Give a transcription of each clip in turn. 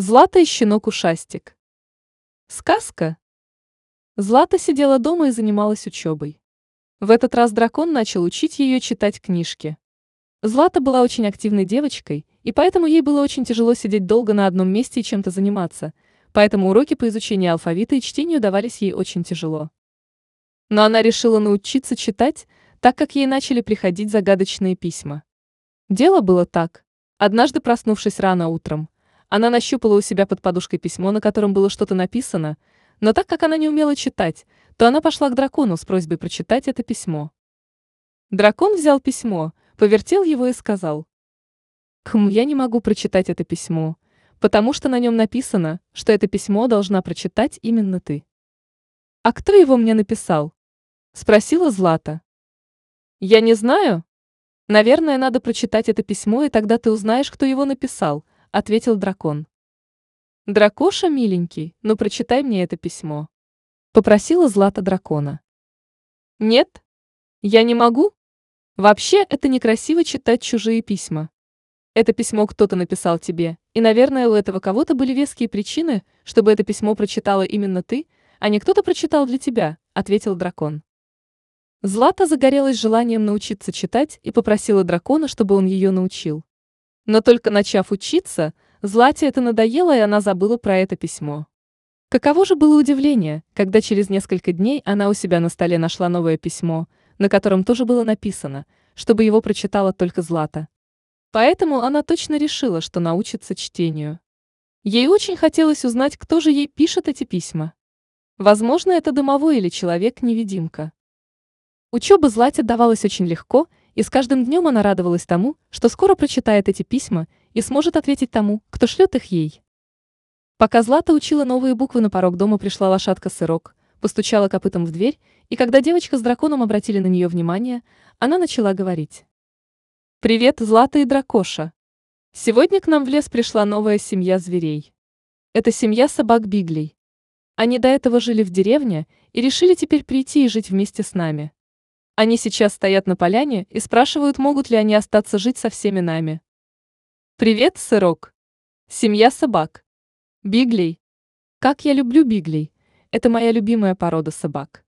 Злата и щенок-ушастик. Сказка. Злата сидела дома и занималась учебой. В этот раз дракон начал учить ее читать книжки. Злата была очень активной девочкой, и поэтому ей было очень тяжело сидеть долго на одном месте и чем-то заниматься, поэтому уроки по изучению алфавита и чтению давались ей очень тяжело. Но она решила научиться читать, так как ей начали приходить загадочные письма. Дело было так. Однажды, проснувшись рано утром, она нащупала у себя под подушкой письмо, на котором было что-то написано, но так как она не умела читать, то она пошла к дракону с просьбой прочитать это письмо. Дракон взял письмо, повертел его и сказал. «Хм, я не могу прочитать это письмо, потому что на нем написано, что это письмо должна прочитать именно ты». «А кто его мне написал?» – спросила Злата. «Я не знаю. Наверное, надо прочитать это письмо, и тогда ты узнаешь, кто его написал», — ответил дракон. «Дракоша, миленький, ну прочитай мне это письмо», — попросила Злата дракона. «Нет, я не могу. Вообще, это некрасиво читать чужие письма. Это письмо кто-то написал тебе, и, наверное, у этого кого-то были веские причины, чтобы это письмо прочитала именно ты, а не кто-то прочитал для тебя», — ответил дракон. Злата загорелась желанием научиться читать и попросила дракона, чтобы он ее научил. Но только начав учиться, Злате это надоело, и она забыла про это письмо. Каково же было удивление, когда через несколько дней она у себя на столе нашла новое письмо, на котором тоже было написано, чтобы его прочитала только Злата. Поэтому она точно решила, что научится чтению. Ей очень хотелось узнать, кто же ей пишет эти письма. Возможно, это домовой или человек-невидимка. Учеба Злате давалась очень легко, и с каждым днем она радовалась тому, что скоро прочитает эти письма и сможет ответить тому, кто шлет их ей. Пока Злата учила новые буквы, на порог дома пришла лошадка Сырок, постучала копытом в дверь, и когда девочка с драконом обратили на нее внимание, она начала говорить. «Привет, Злата и Дракоша! Сегодня к нам в лес пришла новая семья зверей. Это семья собак Биглей. Они до этого жили в деревне и решили теперь прийти и жить вместе с нами. Они сейчас стоят на поляне и спрашивают, могут ли они остаться жить со всеми нами. Привет, сырок. Семья собак. Биглей. Как я люблю биглей. Это моя любимая порода собак.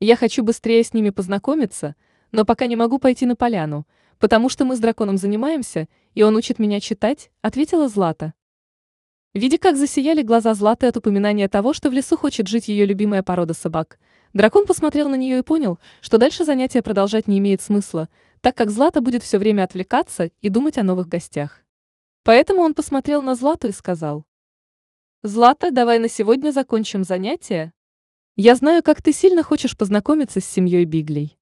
Я хочу быстрее с ними познакомиться, но пока не могу пойти на поляну, потому что мы с драконом занимаемся, и он учит меня читать, ответила Злата. Видя, как засияли глаза Златы от упоминания того, что в лесу хочет жить ее любимая порода собак, Дракон посмотрел на нее и понял, что дальше занятие продолжать не имеет смысла, так как Злата будет все время отвлекаться и думать о новых гостях. Поэтому он посмотрел на Злату и сказал. «Злата, давай на сегодня закончим занятие. Я знаю, как ты сильно хочешь познакомиться с семьей Биглей.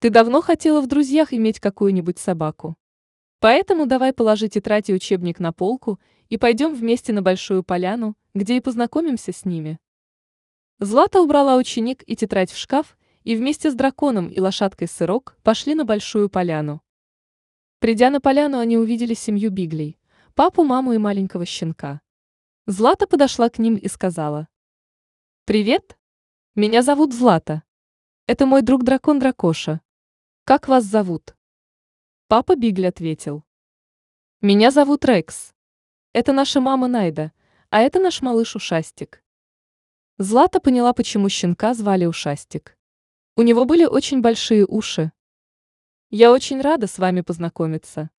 Ты давно хотела в друзьях иметь какую-нибудь собаку. Поэтому давай положи тетрадь и учебник на полку и пойдем вместе на Большую Поляну, где и познакомимся с ними». Злата убрала ученик и тетрадь в шкаф, и вместе с драконом и лошадкой Сырок пошли на большую поляну. Придя на поляну, они увидели семью Биглей, папу, маму и маленького щенка. Злата подошла к ним и сказала. «Привет! Меня зовут Злата. Это мой друг дракон Дракоша. Как вас зовут?» Папа Бигли ответил. «Меня зовут Рекс. Это наша мама Найда, а это наш малыш Ушастик. Злата поняла, почему щенка звали Ушастик. У него были очень большие уши. Я очень рада с вами познакомиться.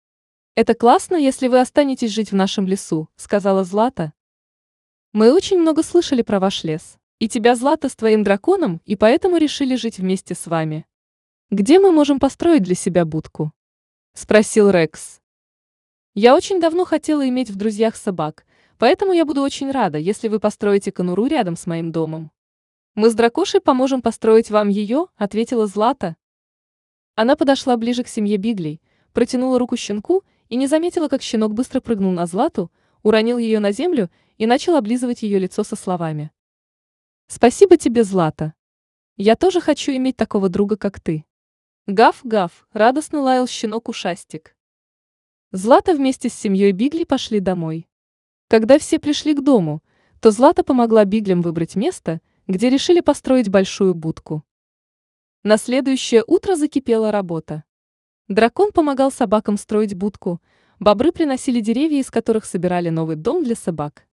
Это классно, если вы останетесь жить в нашем лесу, сказала Злата. Мы очень много слышали про ваш лес, и тебя, Злата, с твоим драконом, и поэтому решили жить вместе с вами. Где мы можем построить для себя будку? Спросил Рекс. Я очень давно хотела иметь в друзьях собак, Поэтому я буду очень рада, если вы построите конуру рядом с моим домом. Мы с Дракошей поможем построить вам ее, ответила Злата. Она подошла ближе к семье Биглей, протянула руку щенку и не заметила, как щенок быстро прыгнул на Злату, уронил ее на землю и начал облизывать ее лицо со словами. «Спасибо тебе, Злата. Я тоже хочу иметь такого друга, как ты». Гав-гав, радостно лаял щенок-ушастик. Злата вместе с семьей Бигли пошли домой. Когда все пришли к дому, то Злата помогла Биглям выбрать место, где решили построить большую будку. На следующее утро закипела работа. Дракон помогал собакам строить будку, бобры приносили деревья, из которых собирали новый дом для собак.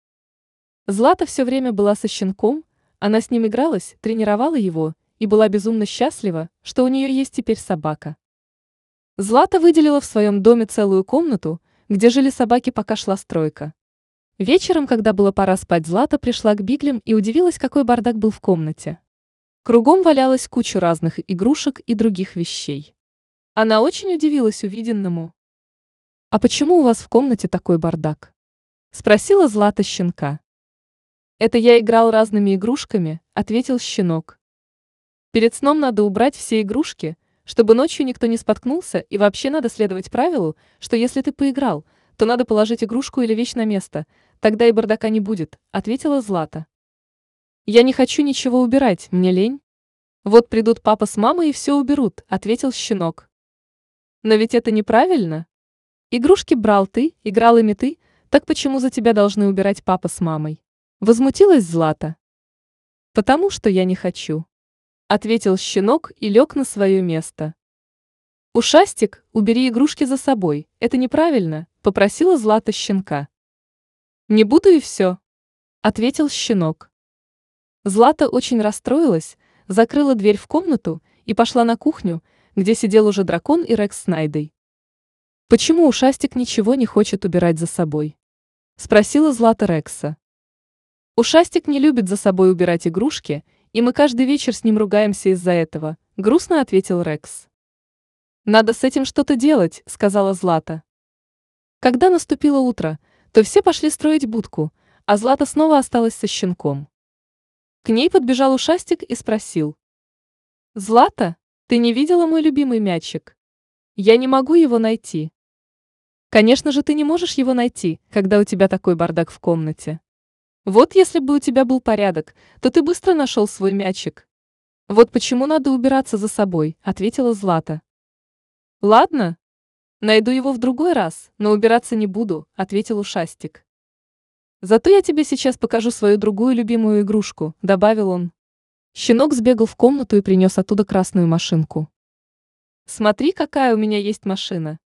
Злата все время была со щенком, она с ним игралась, тренировала его и была безумно счастлива, что у нее есть теперь собака. Злата выделила в своем доме целую комнату, где жили собаки, пока шла стройка. Вечером, когда было пора спать, Злата пришла к Биглям и удивилась, какой бардак был в комнате. Кругом валялась куча разных игрушек и других вещей. Она очень удивилась увиденному. «А почему у вас в комнате такой бардак?» – спросила Злата щенка. «Это я играл разными игрушками», – ответил щенок. «Перед сном надо убрать все игрушки, чтобы ночью никто не споткнулся, и вообще надо следовать правилу, что если ты поиграл, то надо положить игрушку или вещь на место, тогда и бардака не будет», – ответила Злата. «Я не хочу ничего убирать, мне лень». «Вот придут папа с мамой и все уберут», – ответил щенок. Но ведь это неправильно. Игрушки брал ты, играл ими ты, так почему за тебя должны убирать папа с мамой? Возмутилась Злата. Потому что я не хочу. Ответил щенок и лег на свое место. Ушастик, убери игрушки за собой, это неправильно, попросила Злата щенка. Не буду и все. Ответил щенок. Злата очень расстроилась, закрыла дверь в комнату и пошла на кухню, где сидел уже дракон и Рекс с Найдой. «Почему ушастик ничего не хочет убирать за собой?» – спросила Злата Рекса. «Ушастик не любит за собой убирать игрушки, и мы каждый вечер с ним ругаемся из-за этого», – грустно ответил Рекс. «Надо с этим что-то делать», – сказала Злата. Когда наступило утро, то все пошли строить будку, а Злата снова осталась со щенком. К ней подбежал ушастик и спросил. «Злата, ты не видела мой любимый мячик? Я не могу его найти. Конечно же, ты не можешь его найти, когда у тебя такой бардак в комнате. Вот если бы у тебя был порядок, то ты быстро нашел свой мячик. Вот почему надо убираться за собой, ответила Злата. Ладно, найду его в другой раз, но убираться не буду, ответил ушастик. Зато я тебе сейчас покажу свою другую любимую игрушку, добавил он. Щенок сбегал в комнату и принес оттуда красную машинку. Смотри, какая у меня есть машина.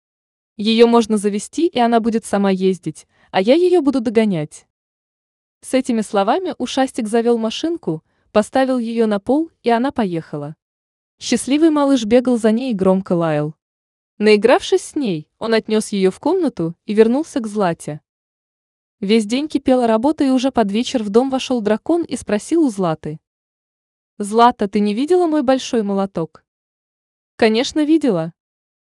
Ее можно завести, и она будет сама ездить, а я ее буду догонять. С этими словами ушастик завел машинку, поставил ее на пол, и она поехала. Счастливый малыш бегал за ней и громко лаял. Наигравшись с ней, он отнес ее в комнату и вернулся к Злате. Весь день кипела работа, и уже под вечер в дом вошел дракон и спросил у Златы. Злата, ты не видела мой большой молоток? Конечно, видела.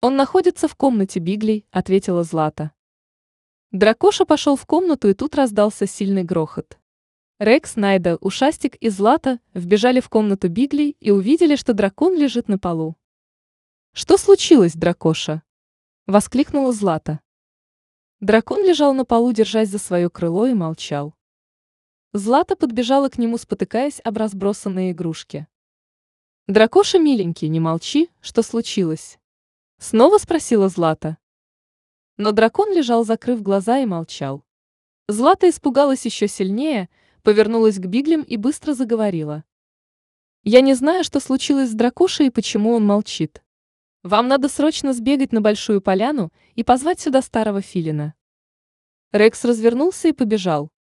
Он находится в комнате Биглей, ответила Злата. Дракоша пошел в комнату, и тут раздался сильный грохот. Рекс, Найда, Ушастик и Злата вбежали в комнату Биглей и увидели, что дракон лежит на полу. «Что случилось, дракоша?» – воскликнула Злата. Дракон лежал на полу, держась за свое крыло и молчал. Злата подбежала к нему, спотыкаясь об разбросанные игрушки. «Дракоша, миленький, не молчи, что случилось?» Снова спросила Злата. Но дракон лежал, закрыв глаза, и молчал. Злата испугалась еще сильнее, повернулась к Биглям и быстро заговорила. «Я не знаю, что случилось с дракошей и почему он молчит. Вам надо срочно сбегать на большую поляну и позвать сюда старого филина». Рекс развернулся и побежал.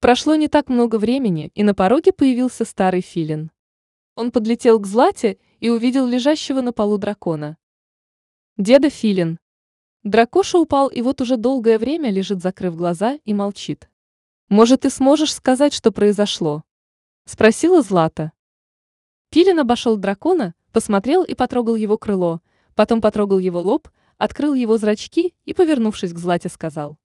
Прошло не так много времени, и на пороге появился старый филин. Он подлетел к Злате и увидел лежащего на полу дракона. Деда филин. Дракоша упал и вот уже долгое время лежит, закрыв глаза, и молчит. «Может, ты сможешь сказать, что произошло?» – спросила Злата. Филин обошел дракона, посмотрел и потрогал его крыло, потом потрогал его лоб, открыл его зрачки и, повернувшись к Злате, сказал.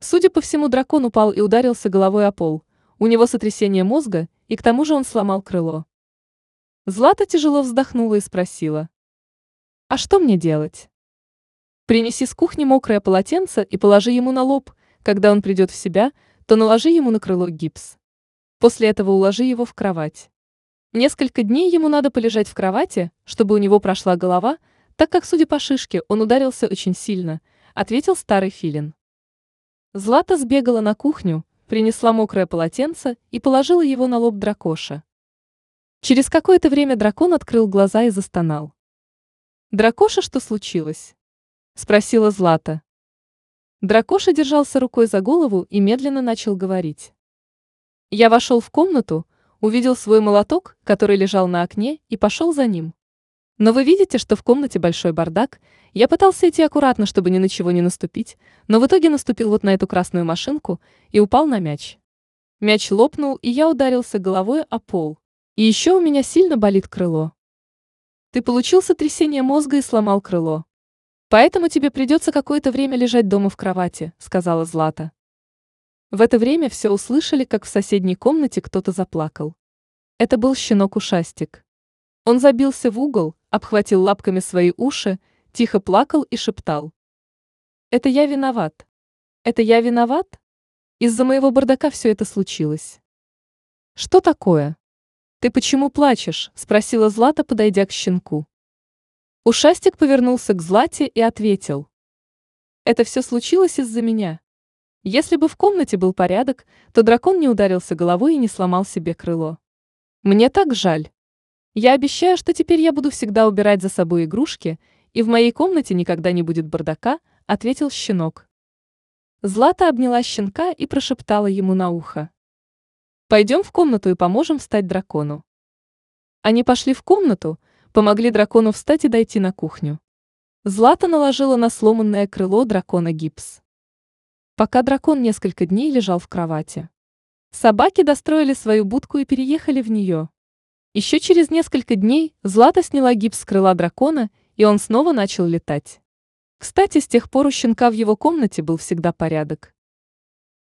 Судя по всему, дракон упал и ударился головой о пол. У него сотрясение мозга, и к тому же он сломал крыло. Злата тяжело вздохнула и спросила. «А что мне делать?» «Принеси с кухни мокрое полотенце и положи ему на лоб. Когда он придет в себя, то наложи ему на крыло гипс. После этого уложи его в кровать. Несколько дней ему надо полежать в кровати, чтобы у него прошла голова, так как, судя по шишке, он ударился очень сильно», — ответил старый филин. Злата сбегала на кухню, принесла мокрое полотенце и положила его на лоб дракоша. Через какое-то время дракон открыл глаза и застонал. «Дракоша, что случилось?» – спросила Злата. Дракоша держался рукой за голову и медленно начал говорить. Я вошел в комнату, увидел свой молоток, который лежал на окне, и пошел за ним. Но вы видите, что в комнате большой бардак. Я пытался идти аккуратно, чтобы ни на чего не наступить, но в итоге наступил вот на эту красную машинку и упал на мяч. Мяч лопнул, и я ударился головой о пол. И еще у меня сильно болит крыло. Ты получил сотрясение мозга и сломал крыло. Поэтому тебе придется какое-то время лежать дома в кровати, сказала Злата. В это время все услышали, как в соседней комнате кто-то заплакал. Это был щенок-ушастик. Он забился в угол, обхватил лапками свои уши, тихо плакал и шептал. «Это я виноват. Это я виноват? Из-за моего бардака все это случилось». «Что такое?» «Ты почему плачешь?» – спросила Злата, подойдя к щенку. Ушастик повернулся к Злате и ответил. «Это все случилось из-за меня. Если бы в комнате был порядок, то дракон не ударился головой и не сломал себе крыло. Мне так жаль». Я обещаю, что теперь я буду всегда убирать за собой игрушки, и в моей комнате никогда не будет бардака, ответил щенок. Злата обняла щенка и прошептала ему на ухо. Пойдем в комнату и поможем встать дракону. Они пошли в комнату, помогли дракону встать и дойти на кухню. Злата наложила на сломанное крыло дракона гипс. Пока дракон несколько дней лежал в кровати. Собаки достроили свою будку и переехали в нее. Еще через несколько дней Злата сняла гипс с крыла дракона, и он снова начал летать. Кстати, с тех пор у щенка в его комнате был всегда порядок.